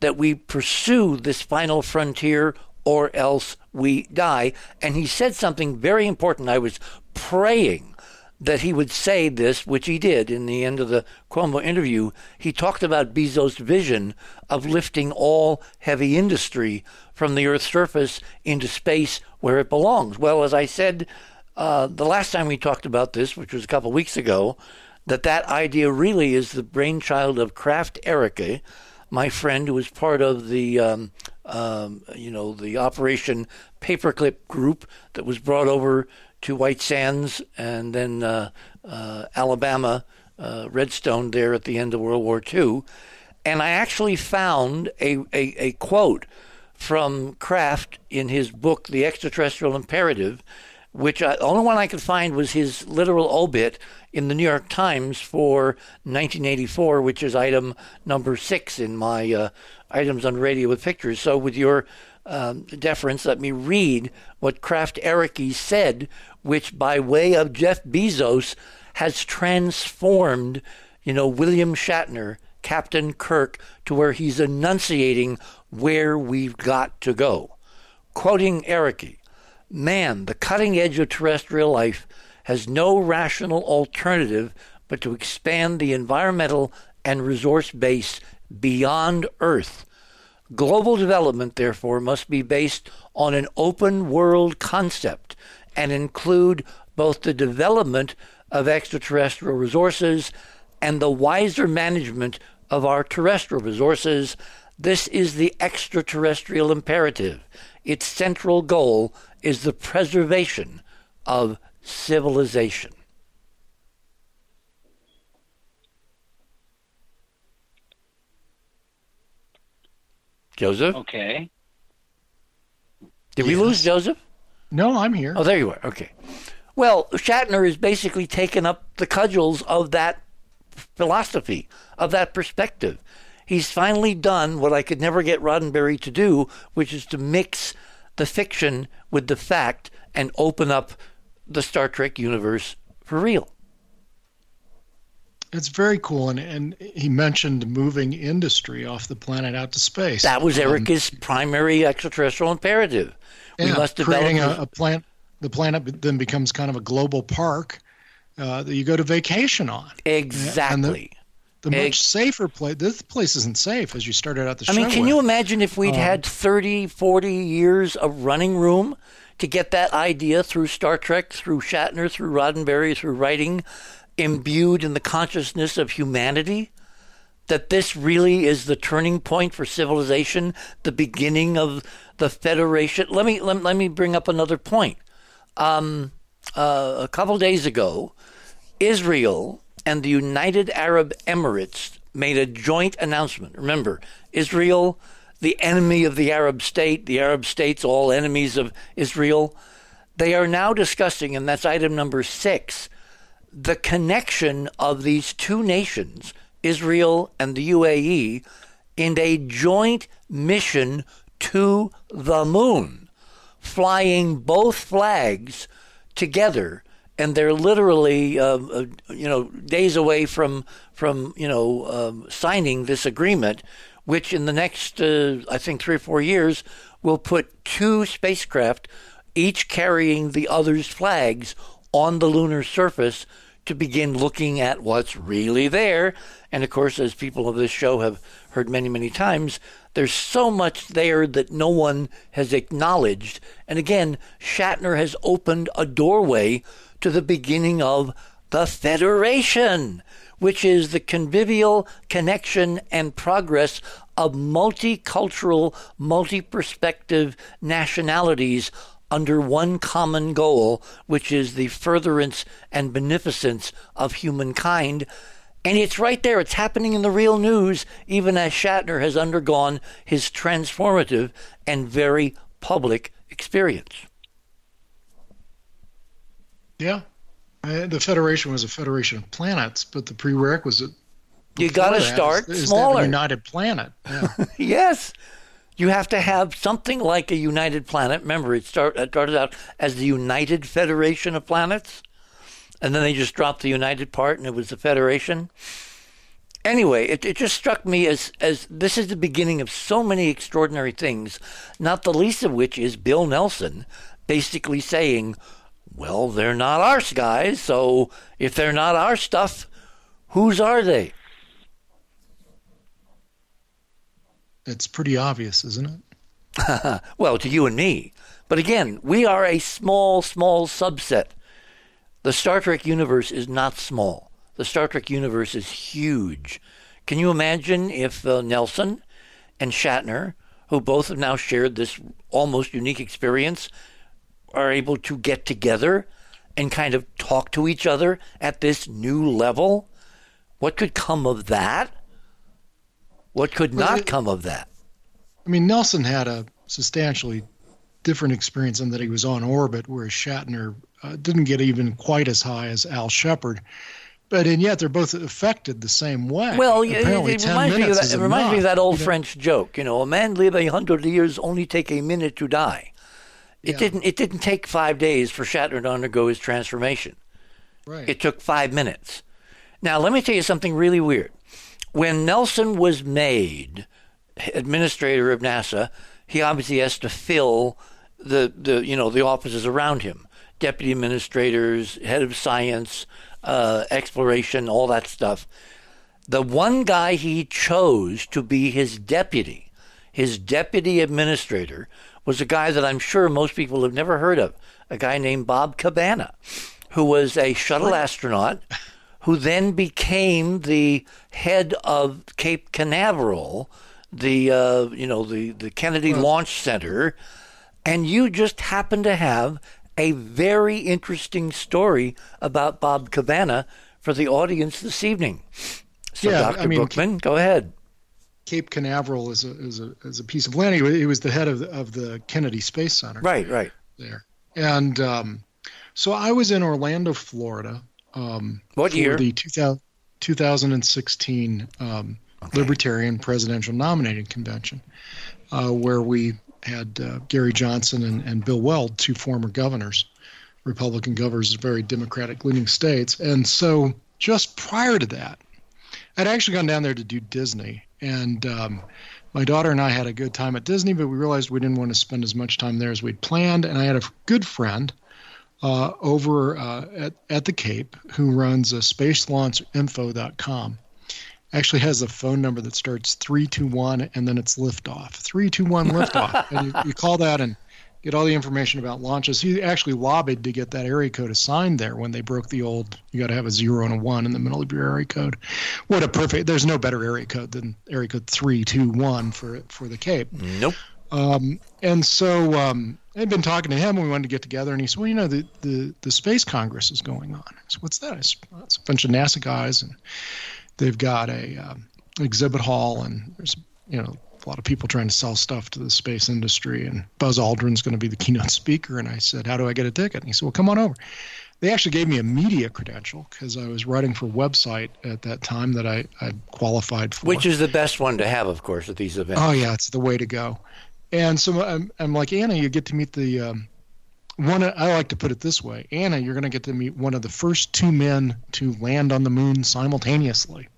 that we pursue this final frontier or else we die. And he said something very important. I was praying that he would say this, which he did in the end of the Cuomo interview. He talked about Bezos' vision of lifting all heavy industry from the Earth's surface into space where it belongs. Well, as I said uh, the last time we talked about this, which was a couple weeks ago, that that idea really is the brainchild of Krafft Ehricke, my friend who was part of the um, um, you know the Operation Paperclip group that was brought over to White Sands and then uh, uh, Alabama, uh, Redstone there at the end of World War II. And I actually found a, a, a quote from Krafft in his book, The Extraterrestrial Imperative, which I, the only one I could find was his literal obit in the New York Times for 1984, which is item number six in my uh, items on radio with pictures. So, with your um, deference, let me read what Krafft Ehricke said, which by way of Jeff Bezos has transformed, you know, William Shatner, Captain Kirk, to where he's enunciating where we've got to go. Quoting Ehricke, man, the cutting edge of terrestrial life has no rational alternative but to expand the environmental and resource base beyond Earth Global development, therefore, must be based on an open world concept and include both the development of extraterrestrial resources and the wiser management of our terrestrial resources. This is the extraterrestrial imperative. Its central goal is the preservation of civilization. Joseph? Okay. Did we lose Joseph? No, I'm here. Oh, there you are. Okay. Well, Shatner has basically taken up the cudgels of that philosophy, of that perspective. He's finally done what I could never get Roddenberry to do, which is to mix the fiction with the fact and open up the Star Trek universe for real. It's very cool, and, and he mentioned moving industry off the planet out to space. That was Ehricke's um, primary extraterrestrial imperative. Yeah, we must creating a, a plant. The planet then becomes kind of a global park uh, that you go to vacation on. Exactly. The, the much safer place. This place isn't safe as you started out the show. I mean, can with. you imagine if we'd um, had 30, 40 years of running room to get that idea through Star Trek, through Shatner, through Roddenberry, through writing, imbued in the consciousness of humanity? That this really is the turning point for civilization, the beginning of the Federation. Let me let, let me bring up another point. Um, uh, a couple days ago, Israel and the United Arab Emirates made a joint announcement. Remember, Israel, the enemy of the Arab state, the Arab states, all enemies of Israel. They are now discussing, and that's item number six, the connection of these two nations, Israel and the UAE, in a joint mission to the moon, flying both flags together. And they're literally, uh, uh, you know, days away from from you know um, signing this agreement, which in the next, uh, I think, three or four years, will put two spacecraft, each carrying the other's flags, on the lunar surface to begin looking at what's really there. And of course, as people of this show have heard many, many times, there's so much there that no one has acknowledged. And again, Shatner has opened a doorway to the beginning of the Federation, which is the convivial connection and progress of multicultural, multi perspective nationalities under one common goal, which is the furtherance and beneficence of humankind. And it's right there. It's happening in the real news, even as Shatner has undergone his transformative and very public experience. Yeah. Uh, the Federation was a federation of planets, but the prerequisite. You got to start is, is smaller. United planet. Yeah. yes. You have to have something like a united planet. Remember, it, start, it started out as the United Federation of Planets, and then they just dropped the United part, and it was the Federation. Anyway, it, it just struck me as, as this is the beginning of so many extraordinary things, not the least of which is Bill Nelson basically saying, well, they're not our guys, so if they're not our stuff, whose are they? It's pretty obvious, isn't it? well, to you and me. But again, we are a small, small subset. The Star Trek universe is not small. The Star Trek universe is huge. Can you imagine if uh, Nelson and Shatner, who both have now shared this almost unique experience, are able to get together and kind of talk to each other at this new level? What could come of that? What could not it- come of that? I mean, Nelson had a substantially different experience in that he was on orbit, whereas Shatner uh, didn't get even quite as high as Al Shepard. But and yet they're both affected the same way. Well, it, Apparently, it 10 reminds me of that, it reminds me of that old you know? French joke. You know, a man live a hundred years, only take a minute to die. It Yeah. didn't. It didn't take five days for Shatner to undergo his transformation. Right. It took five minutes. Now, let me tell you something really weird. When Nelson was made administrator of NASA, he obviously has to fill the, the you know the offices around him, deputy administrators, head of science, uh, exploration, all that stuff. The one guy he chose to be his deputy, his deputy administrator, was a guy that I'm sure most people have never heard of, a guy named Bob Cabana, who was a shuttle astronaut who then became the head of Cape Canaveral, the uh, you know the the Kennedy Launch Center, and you just happen to have a very interesting story about Bob Cabana for the audience this evening. So, Yeah, Dr. I mean, Buchman, go ahead. Cape Canaveral is a is a is a piece of land. He was, he was the head of the, of the Kennedy Space Center. Right, right. there. And um, so I was in Orlando, Florida. Um, What year? The 2000, 2016 um, Libertarian Presidential Nominating Convention, uh, where we had uh, Gary Johnson and, and Bill Weld, two former governors, Republican governors of very Democratic leaning states. And so just prior to that, I'd actually gone down there to do Disney. And um, my daughter and I had a good time at Disney, but we realized we didn't want to spend as much time there as we'd planned. And I had a good friend uh, over uh, at, at the Cape who runs uh, spacelaunchinfo.com. Actually has a phone number that starts 321 and then it's liftoff. 321 liftoff. and you, you call that and get all the information about launches. He actually lobbied to get that area code assigned there when they broke the old, you got to have a zero and a one in the middle of your area code. What a perfect, there's no better area code than area code 321 for, for the Cape. Nope. Um, and so um, I'd been talking to him, and we wanted to get together. And he said, "Well, you know, the the, the Space Congress is going on." I said, "What's that?" I said, well, "It's a bunch of NASA guys, and they've got a um, exhibit hall, and there's you know a lot of people trying to sell stuff to the space industry. And Buzz Aldrin's going to be the keynote speaker." And I said, "How do I get a ticket?" And he said, "Well, come on over." They actually gave me a media credential because I was writing for a website at that time that I, I qualified for. Which is the best one to have, of course, at these events. Oh yeah, it's the way to go. And so I'm, I'm like Anna, you get to meet the um, one. I like to put it this way, Anna, you're going to get to meet one of the first two men to land on the moon simultaneously.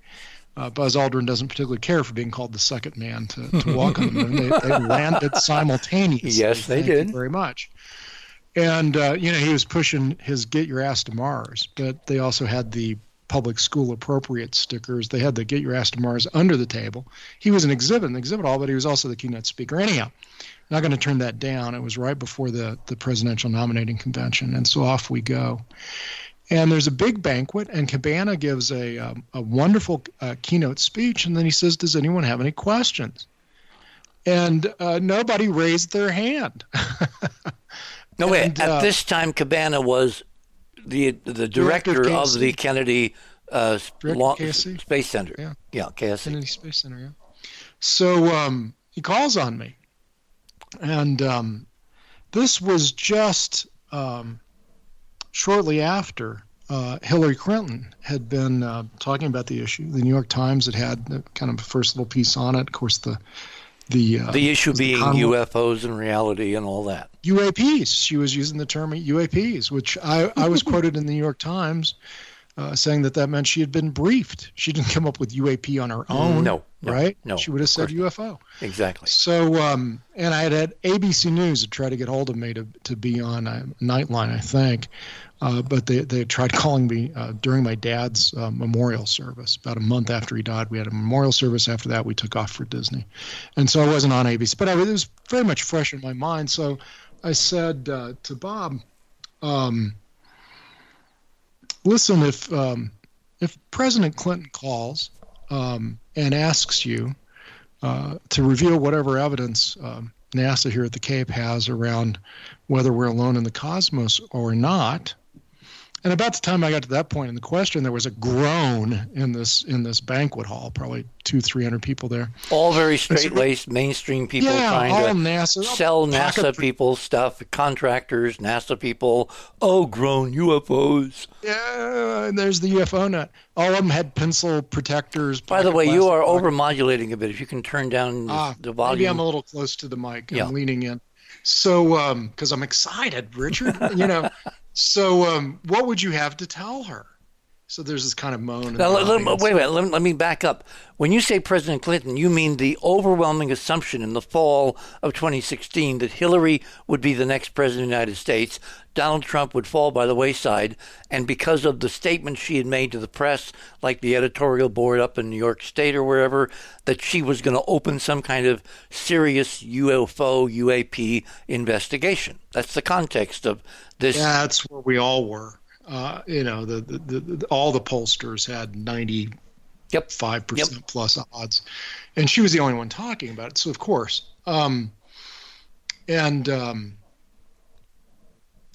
Uh, Buzz Aldrin doesn't particularly care for being called the second man to, to walk on the moon. They, they landed simultaneously. Yes, they Thank you did. very much. And uh, you know, he was pushing his "Get Your Ass to Mars," but they also had the public school appropriate stickers. They had the "Get Your Ass to Mars" under the table. He was an exhibit, an exhibit hall, but he was also the keynote speaker. Anyhow, not going to turn that down. It was right before the the presidential nominating convention, and so off we go. And there's a big banquet, and Cabana gives a um, a wonderful uh, keynote speech, and then he says, "Does anyone have any questions?" And uh, nobody raised their hand. No, wait. And, At uh, this time, Cabana was the the director, Director of the Kennedy uh, Director of Law- KSC. Space Center. Yeah. yeah, KSC. Kennedy Space Center. Yeah. So um, he calls on me, and um, this was just um, shortly after uh, Hillary Clinton had been uh, talking about the issue. The New York Times had had kind of a first little piece on it. Of course, the the uh, The issue the being Conway- UFOs and reality and all that. UAPs. She was using the term UAPs, which I, I was quoted in the New York Times uh, saying that that meant she had been briefed. She didn't come up with UAP on her own. No, no, right? no, She would have said UFO. Exactly. So, um, and I had had ABC News to try to get hold of me to, to be on uh, Nightline, I think. Uh, but they, they tried calling me uh, during my dad's uh, memorial service. About a month after he died, we had a memorial service. After that, we took off for Disney. And so I wasn't on ABC, but I, was- it was very much fresh in my mind. So I said uh, to Bob, um, listen, if, um, if President Clinton calls um, and asks you uh, to reveal whatever evidence um, NASA here at the Cape has around whether we're alone in the cosmos or not. And about the time I got to that point in the question, there was a groan in this in this banquet hall, probably two, three hundred people there. All very straight laced mainstream people Yeah, trying all to NASA, sell NASA people stuff, contractors, NASA people. Oh, grown UFOs. Yeah, and there's the UFO nut. All of them had pencil protectors. By the way, you are pocket- over modulating a bit. If you can turn down Ah, the volume. Maybe I'm a little close to the mic. I'm leaning in. So, um, because I'm excited, Richard, you know. So, um, what would you have to tell her? So there's this kind of moan. Now, let, let- wait a minute. Let, let me back up. When you say President Clinton, you mean the overwhelming assumption in the fall of 2016 that Hillary would be the next president of the United States, Donald Trump would fall by the wayside, and because of the statements she had made to the press, like the editorial board up in New York State or wherever, that she was going to open some kind of serious UFO, UAP investigation. That's the context of this. Yeah, that's where we all were. Uh, you know, the, the, the, all the pollsters had 95% Yep. plus odds, and she was the only one talking about it. So of course, um, and um,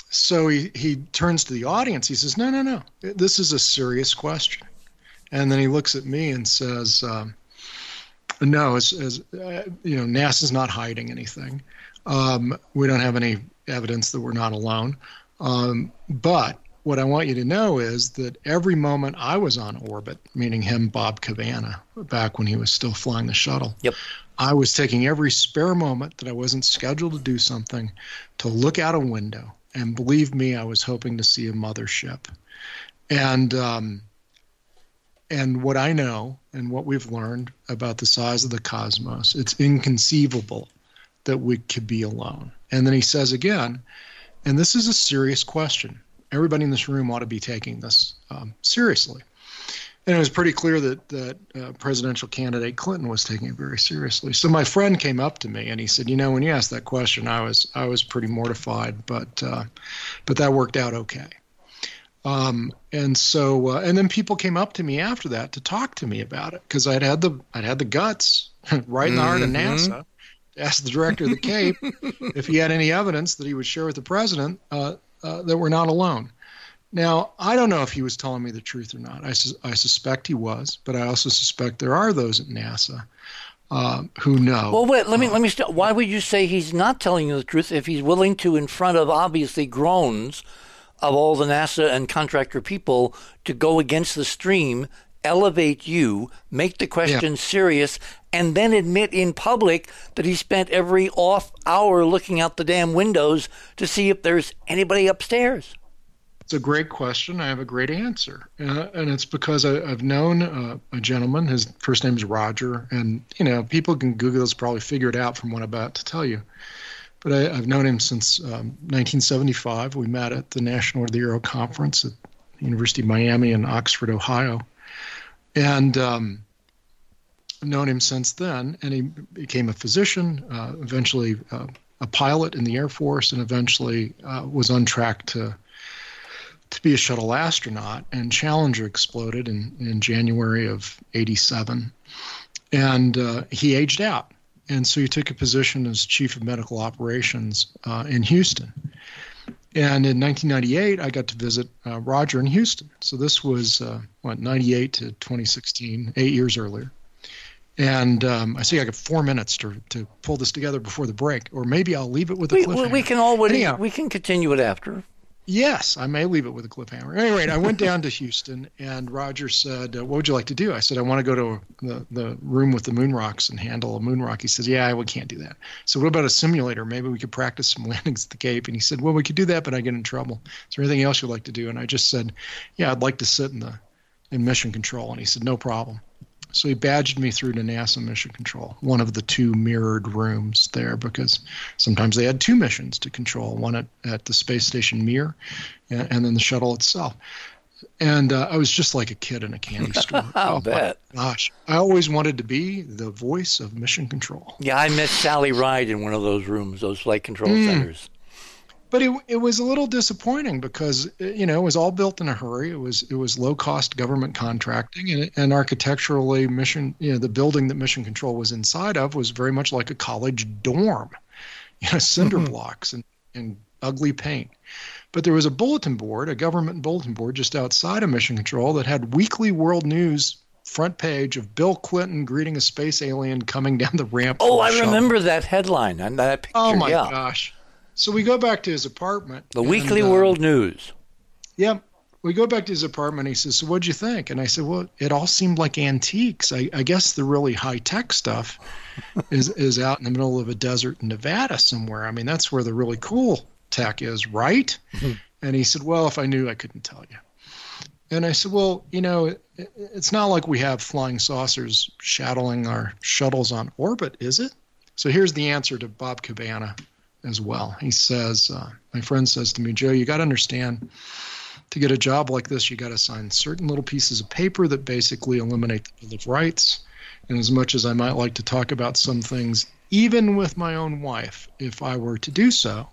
so he he turns to the audience. He says, "No, no, no. This is a serious question." And then he looks at me and says, um, "No, as, as uh, you know, NASA's not hiding anything. Um, we don't have any evidence that we're not alone. Um, but what I want you to know is that every moment I was on orbit, meaning him, Bob Cabana, back when he was still flying the shuttle, Yep. I was taking every spare moment that I wasn't scheduled to do something to look out a window. And believe me, I was hoping to see a mothership. And um, and what I know and what we've learned about the size of the cosmos, it's inconceivable that we could be alone. And then he says again, and this is a serious question. Everybody in this room ought to be taking this um, seriously. And it was pretty clear that that uh, presidential candidate Clinton was taking it very seriously. So my friend came up to me and he said, "You know, when you asked that question, I was I was pretty mortified, but uh, but that worked out okay." Um, and so uh, and then people came up to me after that to talk to me about it because I'd had the I'd had the guts right in the heart of Mhm. NASA to ask the director of the Cape if he had any evidence that he would share with the president uh, uh, that we're not alone. Now, I don't know if he was telling me the truth or not. I, sus- I suspect he was, but I also suspect there are those at NASA um, who know. Well, wait. Let me let me. St- why would you say he's not telling you the truth if he's willing to, in front of obviously groans of all the NASA and contractor people, to go against the stream, elevate you, make the question serious, and then admit in public that he spent every off hour looking out the damn windows to see if there's anybody upstairs? It's a great question. I have a great answer, uh, and it's because I, I've known uh, a gentleman. His first name is Roger, and you know people can Google this, probably figure it out from what I'm about to tell you. but I, have known him since um, 1975. We met at the National Order of the Arrow Conference at the University of Miami in Oxford, Ohio. And um, I've known him since then, and he became a physician, uh, eventually uh, a pilot in the Air Force, and eventually uh, was on track to to be a shuttle astronaut. And Challenger exploded in, in January of 87. And uh, he aged out. And so he took a position as chief of medical operations uh, in Houston. And in 1998, I got to visit uh, Roger in Houston. So this was, uh, what, 98 to 2016, eight years earlier. And um, I see I got four minutes to, to pull this together before the break, or maybe I'll leave it with a we, cliffhanger. We can already, Anyhow, we can continue it after. Yes, I may leave it with a cliffhanger. Anyway, I went down to Houston, and Roger said, uh, "What would you like to do?" I said, "I want to go to the, the room with the moon rocks and handle a moon rock." He says, "Yeah, we can't do that." So, what about a simulator? Maybe we could practice some landings at the Cape. And he said, "Well, we could do that, but I get in trouble. Is there anything else you'd like to do?" And I just said, "Yeah, I'd like to sit in the in mission control." And he said, "No problem." So he badged me through to NASA Mission Control, one of the two mirrored rooms there, because sometimes they had two missions to control one at, at the space station Mir and, and then the shuttle itself. And uh, I was just like a kid in a candy store. Oh, bet. Gosh, I always wanted to be the voice of Mission Control. Yeah, I met Sally Ride in one of those rooms, those flight control Mm. centers. But it it was a little disappointing because you know it was all built in a hurry. It was it was low cost government contracting and and architecturally mission you know the building that Mission Control was inside of was very much like a college dorm, you know cinder mm-hmm. blocks and and ugly paint. But there was a bulletin board, a government bulletin board just outside of Mission Control that had weekly world news front page of Bill Clinton greeting a space alien coming down the ramp. Oh, I shuttle. remember that headline and that picture. Oh my yeah. gosh! So we go back to his apartment. The and, Weekly uh, World News. Yep. We go back to his apartment. He says, "So what'd you think?" And I said, "Well, it all seemed like antiques. I, I guess the really high tech stuff is is out in the middle of a desert in Nevada somewhere. I mean, that's where the really cool tech is, right?" and he said, "Well, if I knew, I couldn't tell you." And I said, "Well, you know, it, it- it's not like we have flying saucers shuttling our shuttles on orbit, is it?" So here's the answer to Bob Cabana as well. He says, uh, "My friend says to me, Joe, you got to understand." to get a job like this, you got to sign certain little pieces of paper that basically eliminate the Bill of Rights. And as much as I might like to talk about some things, even with my own wife, if I were to do so,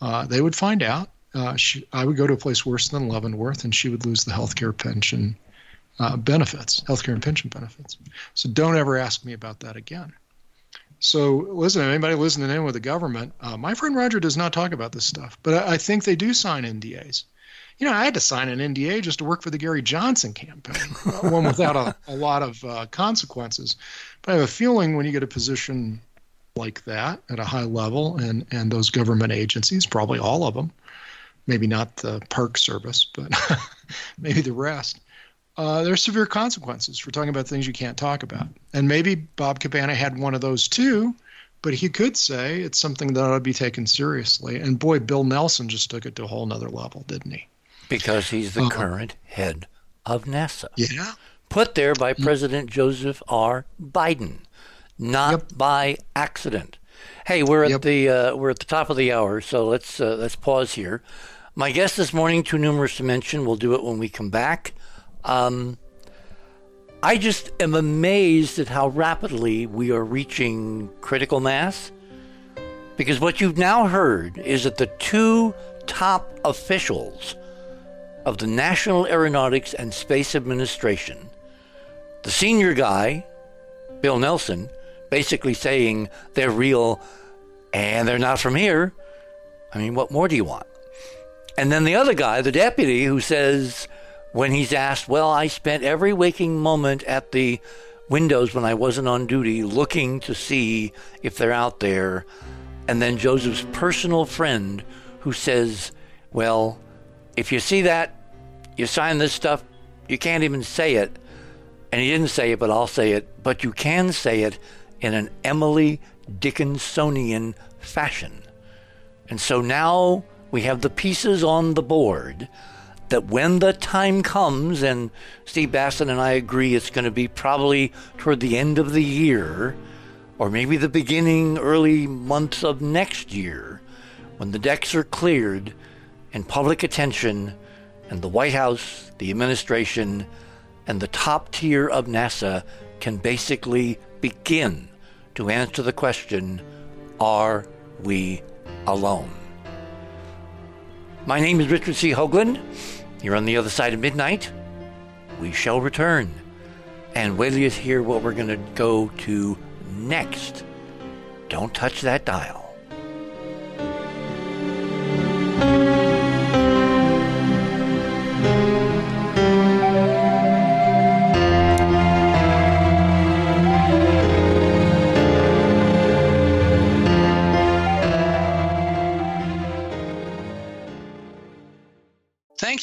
uh, they would find out. Uh, she, I would go to a place worse than Leavenworth, and she would lose the health care pension uh, benefits, healthcare and pension benefits. So don't ever ask me about that again. So listen, anybody listening in with the government, uh, my friend Roger does not talk about this stuff, but I, I think they do sign NDAs. You know, I had to sign an NDA just to work for the Gary Johnson campaign, one without a, a lot of uh, consequences. But I have a feeling when you get a position like that at a high level, and and those government agencies, probably all of them, maybe not the Park Service, but maybe the rest. Uh, there's severe consequences for talking about things you can't talk about. And maybe Bob Cabana had one of those too, but he could say it's something that ought to be taken seriously. And boy, Bill Nelson just took it to a whole nother level, didn't he? Because he's the Uh, current head of NASA. Yeah. Put there by President Joseph R. Biden, not by accident. Hey, we're at the uh, we're at the top of the hour, so let's uh, let's pause here. My guest this morning, too numerous to mention. We'll do it when we come back. Um, I just am amazed at how rapidly we are reaching critical mass. Because what you've now heard is that the two top officials of the National Aeronautics and Space Administration, the senior guy, Bill Nelson, basically saying they're real and they're not from here. I mean, what more do you want? And then the other guy, the deputy, who says, when he's asked, Well, I spent every waking moment at the windows when I wasn't on duty looking to see if they're out there. And then Joseph's personal friend who says, Well, if you see that, you sign this stuff, you can't even say it. And he didn't say it, but I'll say it. But you can say it in an Emily Dickinsonian fashion. And so now we have the pieces on the board that when the time comes, and Steve Bassett and I agree it's going to be probably toward the end of the year, or maybe the beginning, early months of next year, when the decks are cleared and public attention and the White House, the administration, and the top tier of NASA can basically begin to answer the question Are we alone? My name is Richard C. Hoagland. You're on the other side of midnight. We shall return. And wait till you hear what we're going to go to next. Don't touch that dial.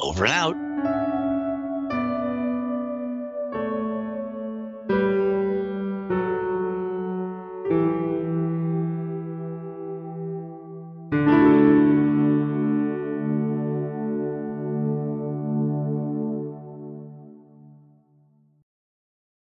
Over and out.